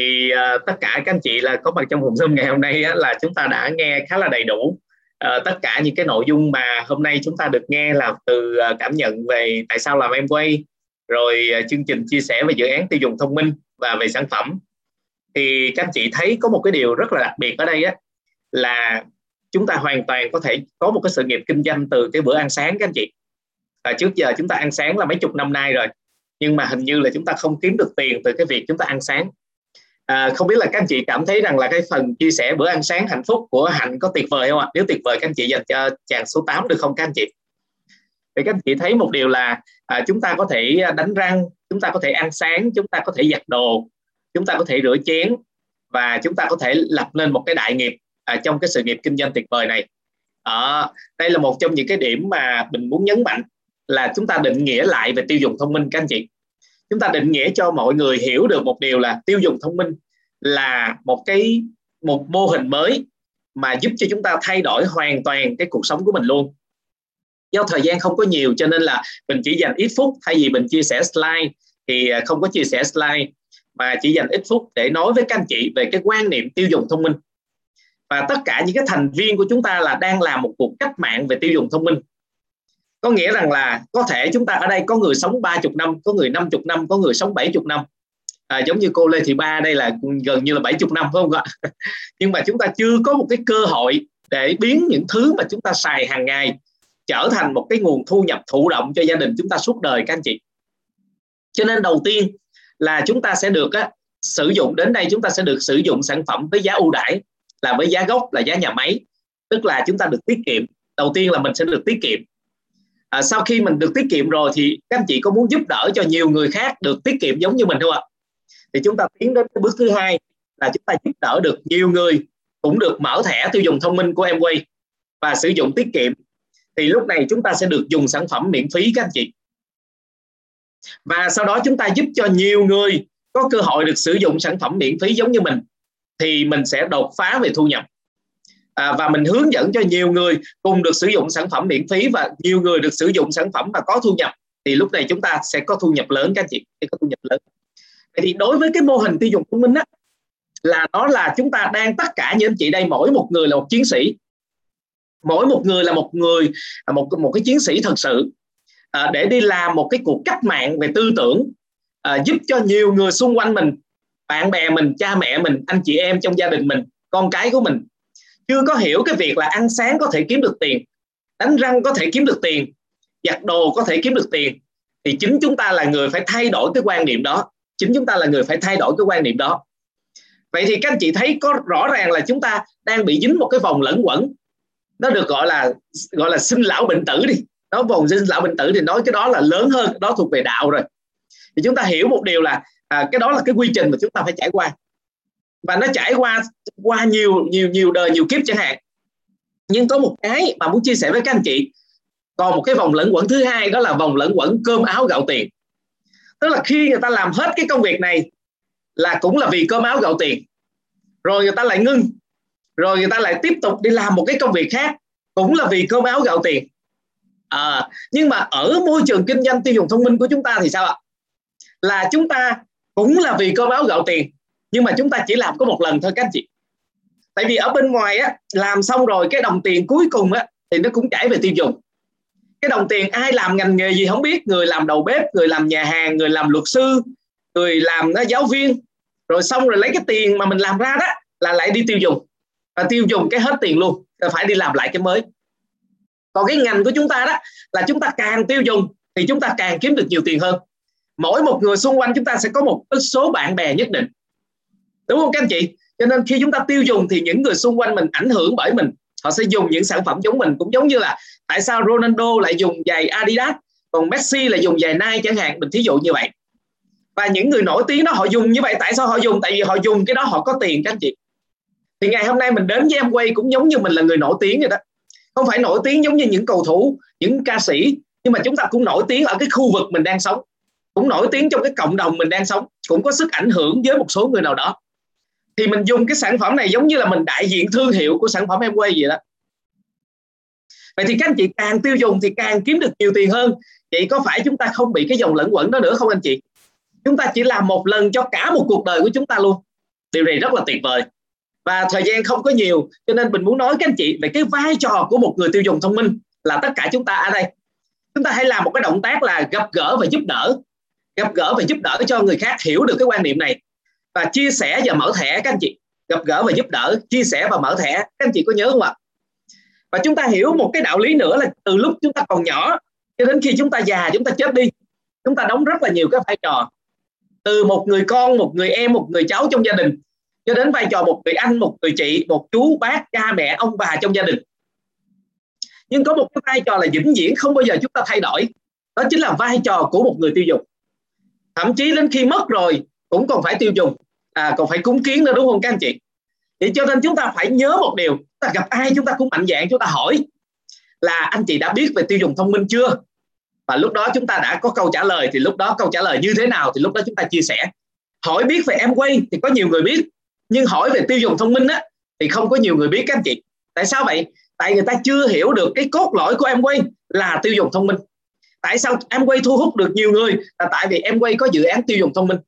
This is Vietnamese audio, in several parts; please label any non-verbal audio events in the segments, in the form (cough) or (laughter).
thì uh, tất cả các anh chị là có mặt trong hùng zoom ngày hôm nay á, là chúng ta đã nghe khá là đầy đủ. Uh, tất cả những cái nội dung mà hôm nay chúng ta được nghe là từ uh, cảm nhận về tại sao làm em quay rồi uh, chương trình chia sẻ về dự án tiêu dùng thông minh và về sản phẩm. Thì các anh chị thấy có một cái điều rất là đặc biệt ở đây á là chúng ta hoàn toàn có thể có một cái sự nghiệp kinh doanh từ cái bữa ăn sáng các anh chị. À, trước giờ chúng ta ăn sáng là mấy chục năm nay rồi nhưng mà hình như là chúng ta không kiếm được tiền từ cái việc chúng ta ăn sáng à, không biết là các anh chị cảm thấy rằng là cái phần chia sẻ bữa ăn sáng hạnh phúc của hạnh có tuyệt vời không ạ? Nếu tuyệt vời các anh chị dành cho chàng số 8 được không các anh chị? Thì các anh chị thấy một điều là à, chúng ta có thể đánh răng chúng ta có thể ăn sáng chúng ta có thể giặt đồ chúng ta có thể rửa chén và chúng ta có thể lập lên một cái đại nghiệp à, trong cái sự nghiệp kinh doanh tuyệt vời này. À, đây là một trong những cái điểm mà mình muốn nhấn mạnh là chúng ta định nghĩa lại về tiêu dùng thông minh các anh chị chúng ta định nghĩa cho mọi người hiểu được một điều là tiêu dùng thông minh là một cái, một mô hình mới mà giúp cho chúng ta thay đổi hoàn toàn cái cuộc sống của mình luôn. Do thời gian không có nhiều cho nên là mình chỉ dành ít phút, thay vì mình chia sẻ slide thì à, không có chia sẻ slide, mà chỉ dành ít phút để nói với các anh chị về cái quan niệm tiêu dùng thông minh. Và tất cả những cái thành viên của chúng ta là đang làm một cuộc cách mạng về tiêu dùng thông minh có nghĩa rằng là có thể chúng ta ở đây có người sống 30 năm có người 50 năm có người sống 70 năm. À, giống như cô Lê Thị Ba đây là gần như là 70 năm phải không ạ? (laughs) Nhưng mà chúng ta chưa có một cái cơ hội để biến những thứ mà chúng ta xài hàng ngày trở thành một cái nguồn thu nhập thụ động cho gia đình chúng ta suốt đời các anh chị. Cho nên đầu tiên là chúng ta sẽ được á, sử dụng đến đây chúng ta sẽ được sử dụng sản phẩm với giá ưu đãi là với giá gốc là giá nhà máy. Tức là chúng ta được tiết kiệm. Đầu tiên là mình sẽ được tiết kiệm à, sau khi mình được tiết kiệm rồi thì các anh chị có muốn giúp đỡ cho nhiều người khác được tiết kiệm giống như mình không ạ? Thì chúng ta tiến đến cái bước thứ hai là chúng ta giúp đỡ được nhiều người cũng được mở thẻ tiêu dùng thông minh của Amway và sử dụng tiết kiệm. Thì lúc này chúng ta sẽ được dùng sản phẩm miễn phí các anh chị. Và sau đó chúng ta giúp cho nhiều người có cơ hội được sử dụng sản phẩm miễn phí giống như mình thì mình sẽ đột phá về thu nhập à, và mình hướng dẫn cho nhiều người cùng được sử dụng sản phẩm miễn phí và nhiều người được sử dụng sản phẩm và có thu nhập thì lúc này chúng ta sẽ có thu nhập lớn các anh chị sẽ có thu nhập lớn. Vậy thì đối với cái mô hình tiêu dùng thông minh á là nó là chúng ta đang tất cả như anh chị đây mỗi một người là một chiến sĩ. Mỗi một người là một người à, một một cái chiến sĩ thật sự à, để đi làm một cái cuộc cách mạng về tư tưởng à, giúp cho nhiều người xung quanh mình bạn bè mình cha mẹ mình anh chị em trong gia đình mình con cái của mình chưa có hiểu cái việc là ăn sáng có thể kiếm được tiền đánh răng có thể kiếm được tiền giặt đồ có thể kiếm được tiền thì chính chúng ta là người phải thay đổi cái quan niệm đó. Chính chúng ta là người phải thay đổi cái quan niệm đó. Vậy thì các anh chị thấy có rõ ràng là chúng ta đang bị dính một cái vòng lẫn quẩn. Nó được gọi là gọi là sinh lão bệnh tử đi. Nó vòng sinh lão bệnh tử thì nói cái đó là lớn hơn đó thuộc về đạo rồi. Thì chúng ta hiểu một điều là à, cái đó là cái quy trình mà chúng ta phải trải qua và nó trải qua qua nhiều nhiều nhiều đời nhiều kiếp chẳng hạn. Nhưng có một cái mà muốn chia sẻ với các anh chị. Còn một cái vòng lẫn quẩn thứ hai đó là vòng lẫn quẩn cơm áo gạo tiền. Tức là khi người ta làm hết cái công việc này là cũng là vì cơm áo gạo tiền. Rồi người ta lại ngưng. Rồi người ta lại tiếp tục đi làm một cái công việc khác cũng là vì cơm áo gạo tiền. À, nhưng mà ở môi trường kinh doanh tiêu dùng thông minh của chúng ta thì sao ạ? Là chúng ta cũng là vì cơm áo gạo tiền nhưng mà chúng ta chỉ làm có một lần thôi các anh chị. Tại vì ở bên ngoài á, làm xong rồi cái đồng tiền cuối cùng á, thì nó cũng chảy về tiêu dùng. Cái đồng tiền ai làm ngành nghề gì không biết, người làm đầu bếp, người làm nhà hàng, người làm luật sư, người làm nó giáo viên. Rồi xong rồi lấy cái tiền mà mình làm ra đó là lại đi tiêu dùng. Và tiêu dùng cái hết tiền luôn phải đi làm lại cái mới. Còn cái ngành của chúng ta đó là chúng ta càng tiêu dùng thì chúng ta càng kiếm được nhiều tiền hơn. Mỗi một người xung quanh chúng ta sẽ có một số bạn bè nhất định đúng không các anh chị? Cho nên khi chúng ta tiêu dùng thì những người xung quanh mình ảnh hưởng bởi mình. Họ sẽ dùng những sản phẩm giống mình. Cũng giống như là tại sao Ronaldo lại dùng giày Adidas, còn Messi lại dùng giày Nike chẳng hạn. Mình thí dụ như vậy. Và những người nổi tiếng đó, họ dùng như vậy. Tại sao họ dùng? Tại vì họ dùng cái đó, họ có tiền các anh chị. Thì ngày hôm nay mình đến với em quay cũng giống như mình là người nổi tiếng vậy đó. Không phải nổi tiếng giống như những cầu thủ, những ca sĩ, nhưng mà chúng ta cũng nổi tiếng ở cái khu vực mình đang sống. Cũng nổi tiếng trong cái cộng đồng mình đang sống. Cũng có sức ảnh hưởng với một số người nào đó thì mình dùng cái sản phẩm này giống như là mình đại diện thương hiệu của sản phẩm em quay vậy đó. Vậy thì các anh chị càng tiêu dùng thì càng kiếm được nhiều tiền hơn. Vậy có phải chúng ta không bị cái dòng lẫn quẩn đó nữa không anh chị? Chúng ta chỉ làm một lần cho cả một cuộc đời của chúng ta luôn. Điều này rất là tuyệt vời. Và thời gian không có nhiều, cho nên mình muốn nói các anh chị về cái vai trò của một người tiêu dùng thông minh là tất cả chúng ta ở đây. Chúng ta hãy làm một cái động tác là gặp gỡ và giúp đỡ. Gặp gỡ và giúp đỡ cho người khác hiểu được cái quan niệm này và chia sẻ và mở thẻ, các anh chị. Gặp gỡ và giúp đỡ, chia sẻ và mở thẻ. Các anh chị có nhớ không ạ? Và chúng ta hiểu một cái đạo lý nữa là từ lúc chúng ta còn nhỏ cho đến khi chúng ta già, chúng ta chết đi, chúng ta đóng rất là nhiều cái vai trò. Từ một người con, một người em, một người cháu trong gia đình, cho đến vai trò một người anh, một người chị, một chú, bác, cha, mẹ, ông, bà trong gia đình. Nhưng có một cái vai trò là vĩnh viễn không bao giờ chúng ta thay đổi. Đó chính là vai trò của một người tiêu dùng. Thậm chí đến khi mất rồi cũng còn phải tiêu dùng. À, còn phải cúng kiến nữa đúng không các anh chị? Thì cho nên chúng ta phải nhớ một điều. Chúng ta gặp ai chúng ta cũng mạnh dạng chúng ta hỏi là anh chị đã biết về tiêu dùng thông minh chưa? Và lúc đó chúng ta đã có câu trả lời thì lúc đó câu trả lời như thế nào thì lúc đó chúng ta chia sẻ. Hỏi biết về em quay thì có nhiều người biết nhưng hỏi về tiêu dùng thông minh á thì không có nhiều người biết các anh chị. Tại sao vậy? Tại người ta chưa hiểu được cái cốt lõi của em quay là tiêu dùng thông minh. Tại sao em quay thu hút được nhiều người? Là tại vì em quay có dự án tiêu dùng thông minh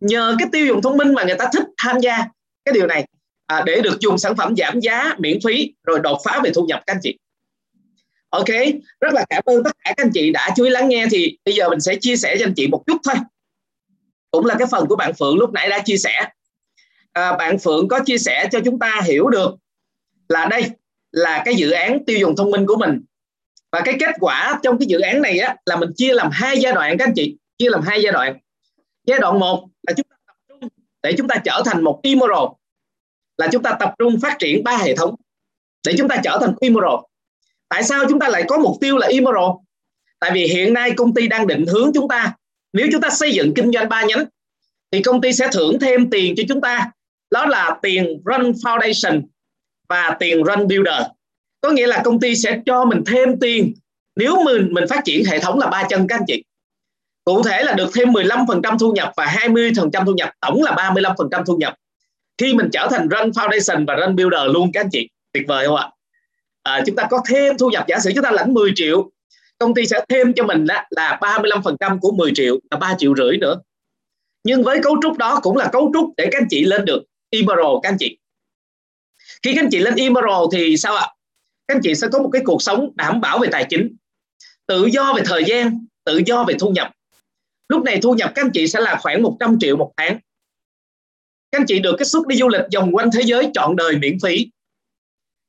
nhờ cái tiêu dùng thông minh mà người ta thích tham gia cái điều này à, để được dùng sản phẩm giảm giá miễn phí rồi đột phá về thu nhập các anh chị. Ok rất là cảm ơn tất cả các anh chị đã chú ý lắng nghe thì bây giờ mình sẽ chia sẻ cho anh chị một chút thôi. Cũng là cái phần của bạn Phượng lúc nãy đã chia sẻ. À, bạn Phượng có chia sẻ cho chúng ta hiểu được là đây là cái dự án tiêu dùng thông minh của mình. Và cái kết quả trong cái dự án này á, là mình chia làm hai giai đoạn các anh chị chia làm hai giai đoạn giai đoạn một là chúng ta tập trung để chúng ta trở thành một immoral, là chúng ta tập trung phát triển ba hệ thống để chúng ta trở thành immoral. Tại sao chúng ta lại có mục tiêu là immoral? Tại vì hiện nay công ty đang định hướng chúng ta, nếu chúng ta xây dựng kinh doanh ba nhánh, thì công ty sẽ thưởng thêm tiền cho chúng ta. Đó là tiền run foundation và tiền run builder. Có nghĩa là công ty sẽ cho mình thêm tiền nếu mình mình phát triển hệ thống là ba chân các anh chị cụ thể là được thêm 15% thu nhập và 20% thu nhập tổng là 35% thu nhập. Khi mình trở thành run foundation và run builder luôn các anh chị. Tuyệt vời không ạ? À, chúng ta có thêm thu nhập. Giả sử chúng ta lãnh 10 triệu công ty sẽ thêm cho mình là, là 35% của 10 triệu là 3 triệu rưỡi nữa. Nhưng với cấu trúc đó cũng là cấu trúc để các anh chị lên được Emerald các anh chị. Khi các anh chị lên Emerald thì sao ạ? Các anh chị sẽ có một cái cuộc sống đảm bảo về tài chính tự do về thời gian tự do về thu nhập lúc này thu nhập các anh chị sẽ là khoảng 100 triệu một tháng. Các anh chị được cái suất đi du lịch vòng quanh thế giới trọn đời miễn phí.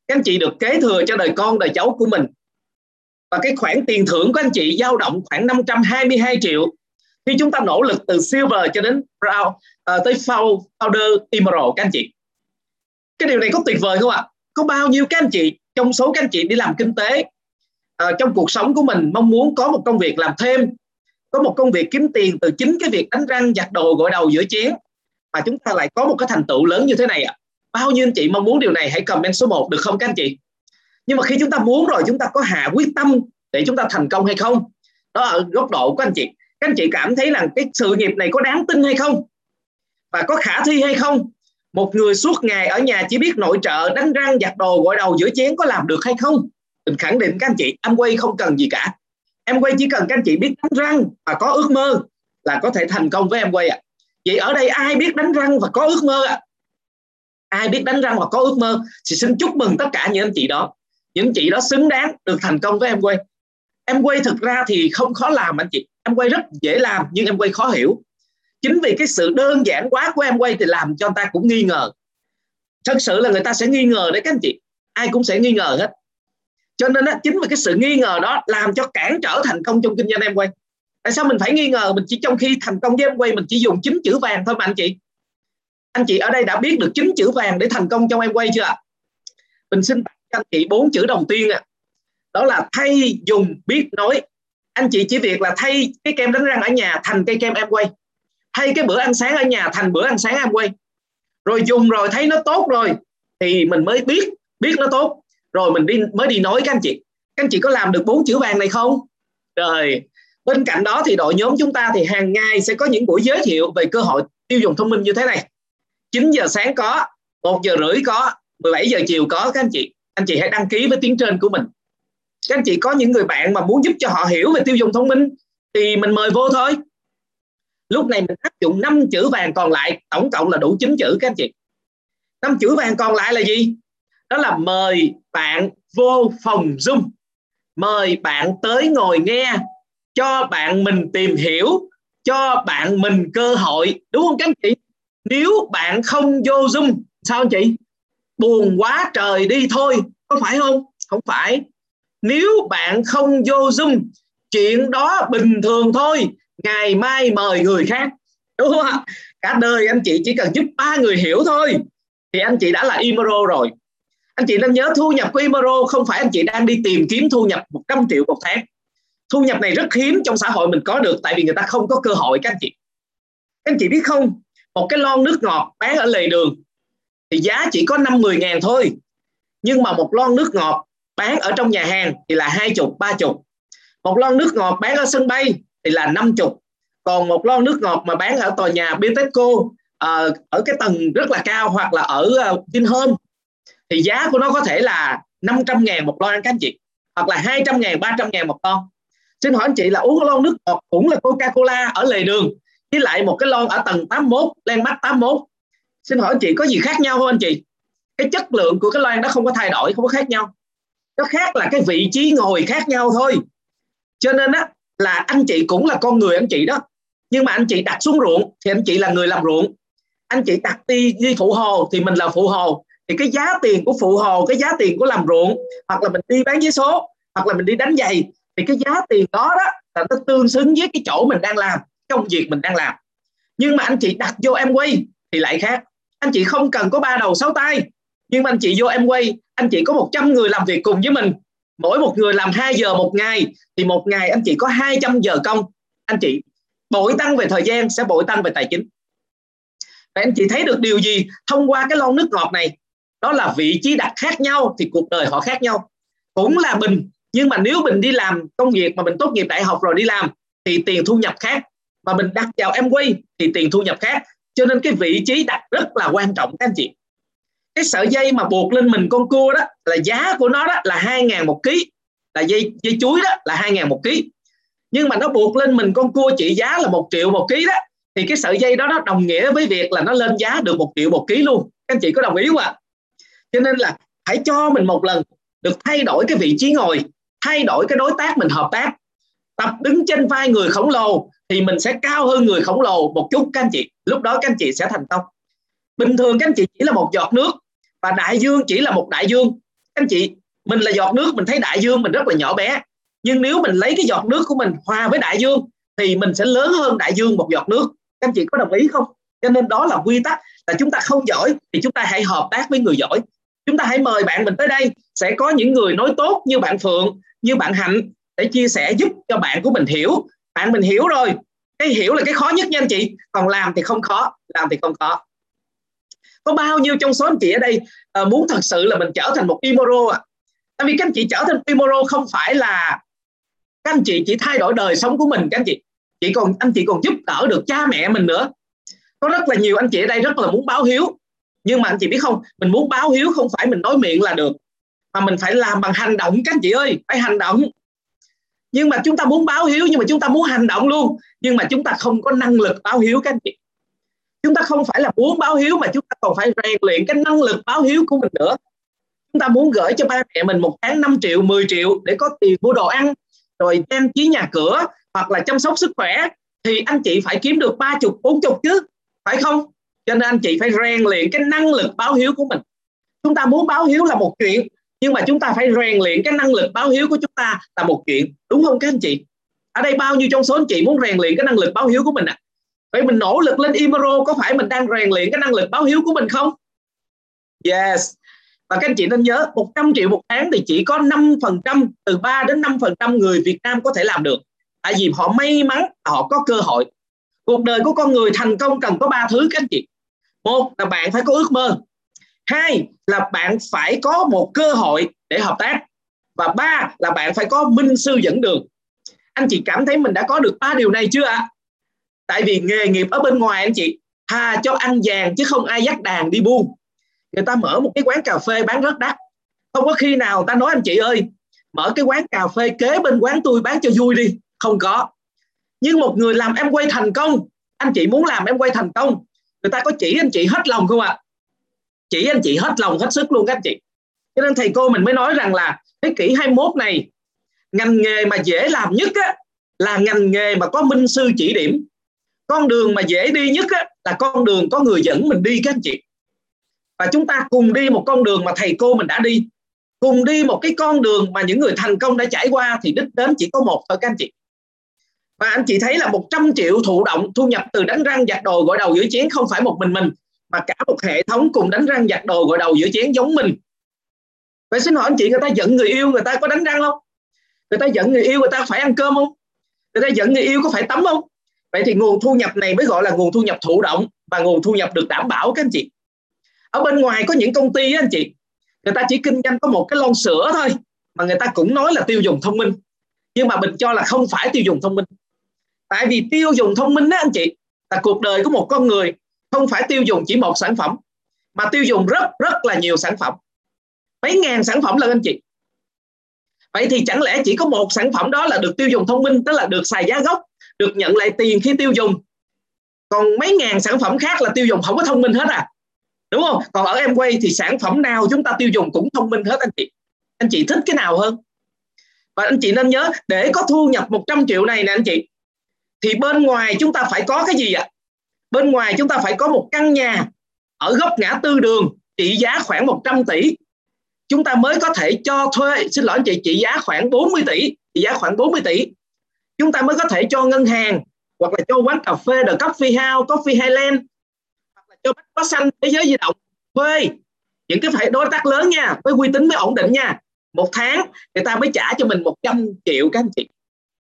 Các anh chị được kế thừa cho đời con đời cháu của mình. Và cái khoản tiền thưởng của anh chị dao động khoảng 522 triệu. Khi chúng ta nỗ lực từ silver cho đến brown uh, tới founder emerald các anh chị. Cái điều này có tuyệt vời không ạ? Có bao nhiêu các anh chị trong số các anh chị đi làm kinh tế uh, trong cuộc sống của mình mong muốn có một công việc làm thêm có một công việc kiếm tiền từ chính cái việc đánh răng, giặt đồ, gội đầu giữa chén. Mà chúng ta lại có một cái thành tựu lớn như thế này ạ. Bao nhiêu anh chị mong muốn điều này? Hãy comment số 1 được không các anh chị? Nhưng mà khi chúng ta muốn rồi, chúng ta có hạ quyết tâm để chúng ta thành công hay không? Đó ở góc độ của anh chị. Các anh chị cảm thấy rằng cái sự nghiệp này có đáng tin hay không? Và có khả thi hay không? Một người suốt ngày ở nhà chỉ biết nội trợ, đánh răng, giặt đồ, gội đầu giữa chén có làm được hay không? Mình khẳng định các anh chị Amway quay không cần gì cả em quay chỉ cần các anh chị biết đánh răng và có ước mơ là có thể thành công với em quay ạ. À. vậy ở đây ai biết đánh răng và có ước mơ ạ? À? ai biết đánh răng và có ước mơ? Thì xin chúc mừng tất cả những anh chị đó. Những chị đó xứng đáng được thành công với em quay. Em quay thực ra thì không khó làm anh chị. Em quay rất dễ làm, nhưng em quay khó hiểu. Chính vì cái sự đơn giản quá của em quay thì làm cho người ta cũng nghi ngờ. Thật sự là người ta sẽ nghi ngờ đấy các anh chị. Ai cũng sẽ nghi ngờ hết cho nên đó, chính vì cái sự nghi ngờ đó làm cho cản trở thành công trong kinh doanh em quay tại sao mình phải nghi ngờ? Mình chỉ trong khi thành công với em quay mình chỉ dùng chín chữ vàng thôi mà anh chị. Anh chị ở đây đã biết được chín chữ vàng để thành công trong em quay chưa ạ? Mình xin cho anh chị bốn chữ đầu tiên ạ. Đó là thay dùng biết nói. Anh chị chỉ việc là thay cái kem đánh răng ở nhà thành cây kem em quay thay cái bữa ăn sáng ở nhà thành bữa ăn sáng em quay rồi dùng rồi thấy nó tốt rồi thì mình mới biết biết nó tốt rồi mình đi, mới đi nói các anh chị. Các anh chị có làm được bốn chữ vàng này không? Rồi bên cạnh đó thì đội nhóm chúng ta thì hàng ngày sẽ có những buổi giới thiệu về cơ hội tiêu dùng thông minh như thế này. 9 giờ sáng có 1 giờ rưỡi có 17 giờ chiều có, các anh chị. Anh chị hãy đăng ký với tiếng trên của mình. Các anh chị có những người bạn mà muốn giúp cho họ hiểu về tiêu dùng thông minh thì mình mời vô thôi. Lúc này mình áp dụng năm chữ vàng còn lại, tổng cộng là đủ chín chữ các anh chị. Năm chữ vàng còn lại là gì? Đó là mời bạn vô phòng zoom. Mời bạn tới ngồi nghe. Cho bạn mình tìm hiểu. Cho bạn mình cơ hội. Đúng không các anh chị? Nếu bạn không vô zoom, sao anh chị? Buồn quá trời đi thôi. Có phải không? Không phải. Nếu bạn không vô zoom, chuyện đó bình thường thôi. Ngày mai mời người khác. Đúng không ạ? Cả đời anh chị chỉ cần giúp ba người hiểu thôi. Thì anh chị đã là imoro rồi anh chị nên nhớ thu nhập của Imaro không phải anh chị đang đi tìm kiếm thu nhập 100 triệu một tháng. Thu nhập này rất hiếm trong xã hội mình có được tại vì người ta không có cơ hội các anh chị. Các anh chị biết không? Một cái lon nước ngọt bán ở lề đường thì giá chỉ có 50 ngàn thôi. Nhưng mà một lon nước ngọt bán ở trong nhà hàng thì là hai chục ba chục. Một lon nước ngọt bán ở sân bay thì là năm chục. Còn một lon nước ngọt mà bán ở tòa nhà Bitexco uh, ờ, ở cái tầng rất là cao hoặc là ở uh, Vinhome thì giá của nó có thể là 500 ngàn một lon các anh chị, hoặc là 200 ngàn 300 ngàn một lon. Xin hỏi anh chị là uống lon nước ngọt cũng là Coca-Cola ở lề đường, với lại một cái lon ở tầng 81 Landmark 81 xin hỏi anh chị có gì khác nhau không anh chị? Cái chất lượng của cái lon đó không có thay đổi, không có khác nhau. Nó khác là cái vị trí ngồi khác nhau thôi. Cho nên á, là anh chị cũng là con người anh chị đó. Nhưng mà anh chị đặt xuống ruộng thì anh chị là người làm ruộng. Anh chị đặt đi đi phụ hồ thì mình là phụ hồ thì cái giá tiền của phụ hồ, cái giá tiền của làm ruộng, hoặc là mình đi bán vé số, hoặc là mình đi đánh giày, thì cái giá tiền đó đó là nó tương xứng với cái chỗ mình đang làm, công việc mình đang làm. Nhưng mà anh chị đặt vô em quay thì lại khác. Anh chị không cần có ba đầu, sáu tay. Nhưng mà anh chị vô em quay anh chị có 100 người làm việc cùng với mình. Mỗi một người làm 2 giờ một ngày, thì một ngày anh chị có 200 giờ công. Anh chị bội tăng về thời gian sẽ bội tăng về tài chính. Và anh chị thấy được điều gì thông qua cái lon nước ngọt này? Đó là vị trí đặt khác nhau thì cuộc đời họ khác nhau. Cũng là bình, nhưng mà nếu mình đi làm công việc mà mình tốt nghiệp đại học rồi đi làm thì tiền thu nhập khác. Mà mình đặt vào em quay thì tiền thu nhập khác. Cho nên cái vị trí đặt rất là quan trọng, các anh chị. Cái sợi dây mà buộc lên mình con cua đó, là giá của nó đó là hai ngàn một ký. Là dây dây chuối đó là hai ngàn một ký. Nhưng mà nó buộc lên mình con cua trị giá là một triệu một ký đó, thì cái sợi dây đó nó đồng nghĩa với việc là nó lên giá được một triệu một ký luôn. Các anh chị có đồng ý không ạ? Cho nên là hãy cho mình một lần được thay đổi cái vị trí ngồi, thay đổi cái đối tác mình hợp tác. Tập đứng trên vai người khổng lồ thì mình sẽ cao hơn người khổng lồ một chút, các anh chị. Lúc đó các anh chị sẽ thành công. Bình thường các anh chị chỉ là một giọt nước và đại dương chỉ là một đại dương. Các anh chị, mình là giọt nước, mình thấy đại dương mình rất là nhỏ bé. Nhưng nếu mình lấy cái giọt nước của mình hòa với đại dương thì mình sẽ lớn hơn đại dương một giọt nước. Các anh chị có đồng ý không? Cho nên đó là quy tắc là chúng ta không giỏi thì chúng ta hãy hợp tác với người giỏi chúng ta hãy mời bạn mình tới đây. Sẽ có những người nói tốt như bạn phượng như bạn hạnh để chia sẻ giúp cho bạn của mình hiểu. Bạn mình hiểu rồi. Cái hiểu là cái khó nhất nha anh chị. Còn làm thì không khó làm thì không khó. Có bao nhiêu trong số anh chị ở đây uh, muốn thật sự là mình trở thành một imoro à tại vì các anh chị trở thành imoro không phải là các anh chị chỉ thay đổi đời sống của mình các anh chị. Chị còn anh chị còn giúp đỡ được cha mẹ mình nữa. Có rất là nhiều anh chị ở đây rất là muốn báo hiếu nhưng mà anh chị biết không, mình muốn báo hiếu không phải mình nói miệng là được, mà mình phải làm bằng hành động các anh chị ơi, phải hành động. Nhưng mà chúng ta muốn báo hiếu nhưng mà chúng ta muốn hành động luôn, nhưng mà chúng ta không có năng lực báo hiếu các anh chị. Chúng ta không phải là muốn báo hiếu mà chúng ta còn phải rèn luyện cái năng lực báo hiếu của mình nữa. Chúng ta muốn gửi cho ba mẹ mình một tháng 5 triệu 10 triệu để có tiền mua đồ ăn, rồi trang trí nhà cửa hoặc là chăm sóc sức khỏe, thì anh chị phải kiếm được ba chục, bốn chục chứ, phải không? Cho nên anh chị phải rèn luyện cái năng lực báo hiếu của mình. Chúng ta muốn báo hiếu là một chuyện, nhưng mà chúng ta phải rèn luyện cái năng lực báo hiếu của chúng ta là một chuyện. Đúng không các anh chị? Ở đây bao nhiêu trong số anh chị muốn rèn luyện cái năng lực báo hiếu của mình ạ? À? vậy mình nỗ lực lên Imaro có phải mình đang rèn luyện cái năng lực báo hiếu của mình không? Yes. Và các anh chị nên nhớ 100 triệu một tháng thì chỉ có 5% từ 3 đến 5% người Việt Nam có thể làm được. Tại vì họ may mắn, họ có cơ hội. Cuộc đời của con người thành công cần có ba thứ các anh chị một là bạn phải có ước mơ. Hai là bạn phải có một cơ hội để hợp tác. Và ba là bạn phải có minh sư dẫn đường. Anh chị cảm thấy mình đã có được ba điều này chưa ạ? Tại vì nghề nghiệp ở bên ngoài anh chị thà cho ăn vàng chứ không ai dắt đàn đi buôn. Người ta mở một cái quán cà phê bán rất đắt. Không có khi nào ta nói anh chị ơi, mở cái quán cà phê kế bên quán tôi bán cho vui đi. Không có. Nhưng một người làm em quay thành công, anh chị muốn làm em quay thành công người ta có chỉ anh chị hết lòng không ạ? Chỉ anh chị hết lòng hết sức luôn các anh chị. Cho nên thầy cô mình mới nói rằng là thế kỷ 21 này ngành nghề mà dễ làm nhất á, là ngành nghề mà có minh sư chỉ điểm. Con đường mà dễ đi nhất á, là con đường có người dẫn mình đi các anh chị. Và chúng ta cùng đi một con đường mà thầy cô mình đã đi. Cùng đi một cái con đường mà những người thành công đã trải qua thì đích đến chỉ có một thôi các anh chị và anh chị thấy là 100 triệu thụ động thu nhập từ đánh răng giặt đồ gội đầu giữa chén không phải một mình mình mà cả một hệ thống cùng đánh răng giặt đồ gội đầu giữa chén giống mình. Vậy xin hỏi anh chị người ta giận người yêu người ta có đánh răng không? Người ta giận người yêu người ta phải ăn cơm không? Người ta giận người yêu có phải tắm không? Vậy thì nguồn thu nhập này mới gọi là nguồn thu nhập thụ động và nguồn thu nhập được đảm bảo các anh chị. Ở bên ngoài có những công ty đó, anh chị người ta chỉ kinh doanh có một cái lon sữa thôi mà người ta cũng nói là tiêu dùng thông minh. Nhưng mà mình cho là không phải tiêu dùng thông minh tại vì tiêu dùng thông minh đó anh chị, là cuộc đời của một con người, không phải tiêu dùng chỉ một sản phẩm, mà tiêu dùng rất rất là nhiều sản phẩm. Mấy ngàn sản phẩm lần anh chị. Vậy thì chẳng lẽ chỉ có một sản phẩm đó là được tiêu dùng thông minh, tức là được xài giá gốc, được nhận lại tiền khi tiêu dùng? Còn mấy ngàn sản phẩm khác là tiêu dùng không có thông minh hết à? Đúng không? Còn ở em quay thì sản phẩm nào chúng ta tiêu dùng cũng thông minh hết, anh chị. Anh chị thích cái nào hơn? Và anh chị nên nhớ, để có thu nhập 100 triệu này nè, anh chị thì bên ngoài chúng ta phải có cái gì ạ? Bên ngoài chúng ta phải có một căn nhà ở góc ngã tư đường trị giá khoảng 100 tỷ. Chúng ta mới có thể cho thuê xin lỗi anh chị trị giá khoảng 40 tỷ trị giá khoảng 40 tỷ. Chúng ta mới có thể cho ngân hàng hoặc là cho quán cà phê The Coffee House, Coffee Highland hoặc là cho bách hóa xanh thế giới di động thuê. Những cái phải đối tác lớn nha với uy tín mới ổn định nha. Một tháng người ta mới trả cho mình 100 triệu các anh chị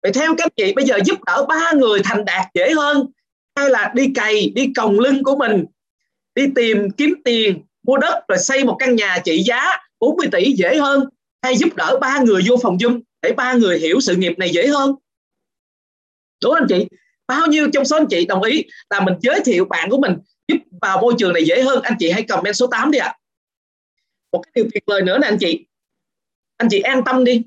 vậy theo các chị bây giờ giúp đỡ ba người thành đạt dễ hơn. Hay là đi cày, đi còng lưng của mình, đi tìm kiếm tiền, mua đất rồi xây một căn nhà trị giá 40 tỷ dễ hơn. Hay giúp đỡ ba người vô phòng dung để ba người hiểu sự nghiệp này dễ hơn. Đúng anh chị? Bao nhiêu trong số anh chị đồng ý là mình giới thiệu bạn của mình giúp vào môi trường này dễ hơn? Anh chị hãy comment số 8 đi ạ. À. một cái điều tuyệt vời nữa nè anh chị. Anh chị an tâm đi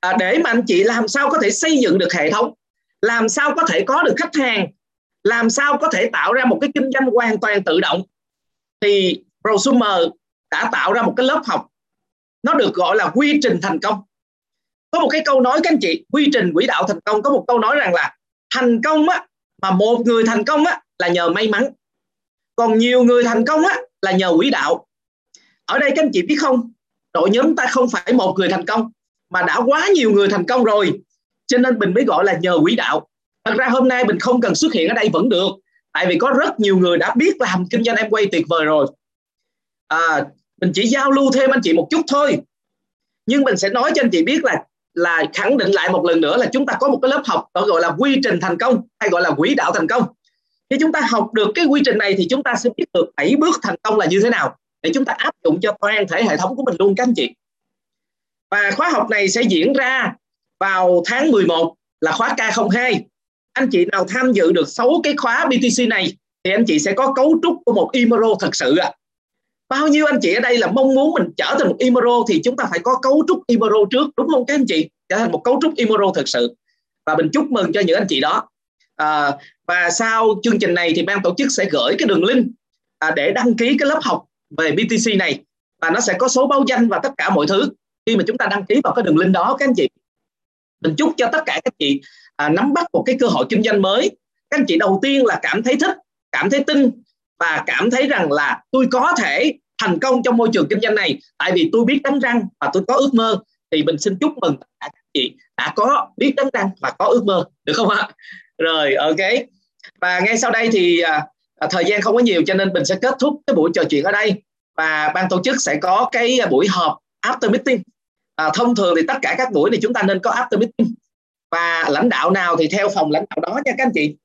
à, để mà anh chị làm sao có thể xây dựng được hệ thống làm sao có thể có được khách hàng làm sao có thể tạo ra một cái kinh doanh hoàn toàn tự động thì prosumer đã tạo ra một cái lớp học. Nó được gọi là quy trình thành công. Có một cái câu nói các anh chị quy trình quỹ đạo thành công có một câu nói rằng là thành công á mà một người thành công á là nhờ may mắn. Còn nhiều người thành công á là nhờ quỹ đạo. Ở đây các anh chị biết không? Đội nhóm ta không phải một người thành công mà đã quá nhiều người thành công rồi. Cho nên mình mới gọi là nhờ quỹ đạo. Thật ra hôm nay mình không cần xuất hiện ở đây vẫn được. Tại vì có rất nhiều người đã biết làm kinh doanh em quay tuyệt vời rồi. À, mình chỉ giao lưu thêm anh chị một chút thôi. Nhưng mình sẽ nói cho anh chị biết là là khẳng định lại một lần nữa là chúng ta có một cái lớp học gọi là quy trình thành công hay gọi là quỹ đạo thành công. Khi chúng ta học được cái quy trình này thì chúng ta sẽ biết được bảy bước thành công là như thế nào để chúng ta áp dụng cho toàn thể hệ thống của mình luôn các anh chị và khóa học này sẽ diễn ra vào tháng 11 là khóa K02 anh chị nào tham dự được 6 cái khóa BTC này thì anh chị sẽ có cấu trúc của một Imero thật sự ạ. À. bao nhiêu anh chị ở đây là mong muốn mình trở thành một Imero thì chúng ta phải có cấu trúc Imero trước đúng không các anh chị? Trở thành một cấu trúc Imero thật sự. Và mình chúc mừng cho những anh chị đó. À, và sau chương trình này thì ban tổ chức sẽ gửi cái đường link à, để đăng ký cái lớp học về BTC này. Và nó sẽ có số báo danh và tất cả mọi thứ khi mà chúng ta đăng ký vào cái đường link đó các anh chị mình chúc cho tất cả các chị à, nắm bắt một cái cơ hội kinh doanh mới. Các anh chị đầu tiên là cảm thấy thích cảm thấy tin và cảm thấy rằng là tôi có thể thành công trong môi trường kinh doanh này. Tại vì tôi biết đánh răng và tôi có ước mơ. Thì mình xin chúc mừng tất cả các chị đã có biết đánh răng và có ước mơ được không ạ? Rồi ok. Và ngay sau đây thì à, à, thời gian không có nhiều cho nên mình sẽ kết thúc cái buổi trò chuyện ở đây. Và ban tổ chức sẽ có cái à, buổi họp after meeting à, thông thường thì tất cả các buổi này chúng ta nên có after meeting. Và lãnh đạo nào thì theo phòng lãnh đạo đó nha các anh chị.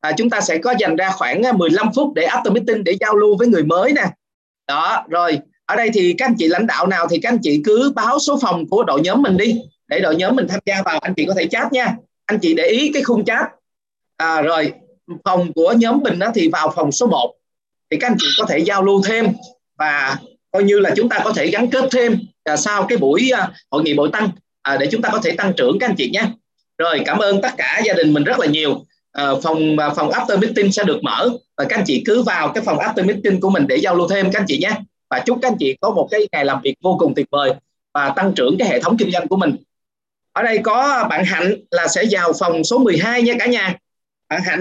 À, chúng ta sẽ có dành ra khoảng à, 15 phút để after meeting để giao lưu với người mới nè. Đó rồi ở đây thì các anh chị lãnh đạo nào thì các anh chị cứ báo số phòng của đội nhóm mình đi để đội nhóm mình tham gia vào anh chị có thể chat nha. Anh chị để ý cái khung chat. À, rồi phòng của nhóm mình đó thì vào phòng số 1 thì các anh chị có thể giao lưu thêm và coi như là chúng ta có thể gắn kết thêm à, sau cái buổi à, hội nghị bội tăng à, để chúng ta có thể tăng trưởng các anh chị nhé. Rồi cảm ơn tất cả gia đình mình rất là nhiều. À, phòng à, phòng after meeting sẽ được mở và các anh chị cứ vào cái phòng after meeting của mình để giao lưu thêm các anh chị nhé. Và chúc các anh chị có một cái ngày làm việc vô cùng tuyệt vời và tăng trưởng cái hệ thống kinh doanh của mình. Ở đây có bạn Hạnh là sẽ vào phòng số 12 nha cả nhà. Bạn Hạnh.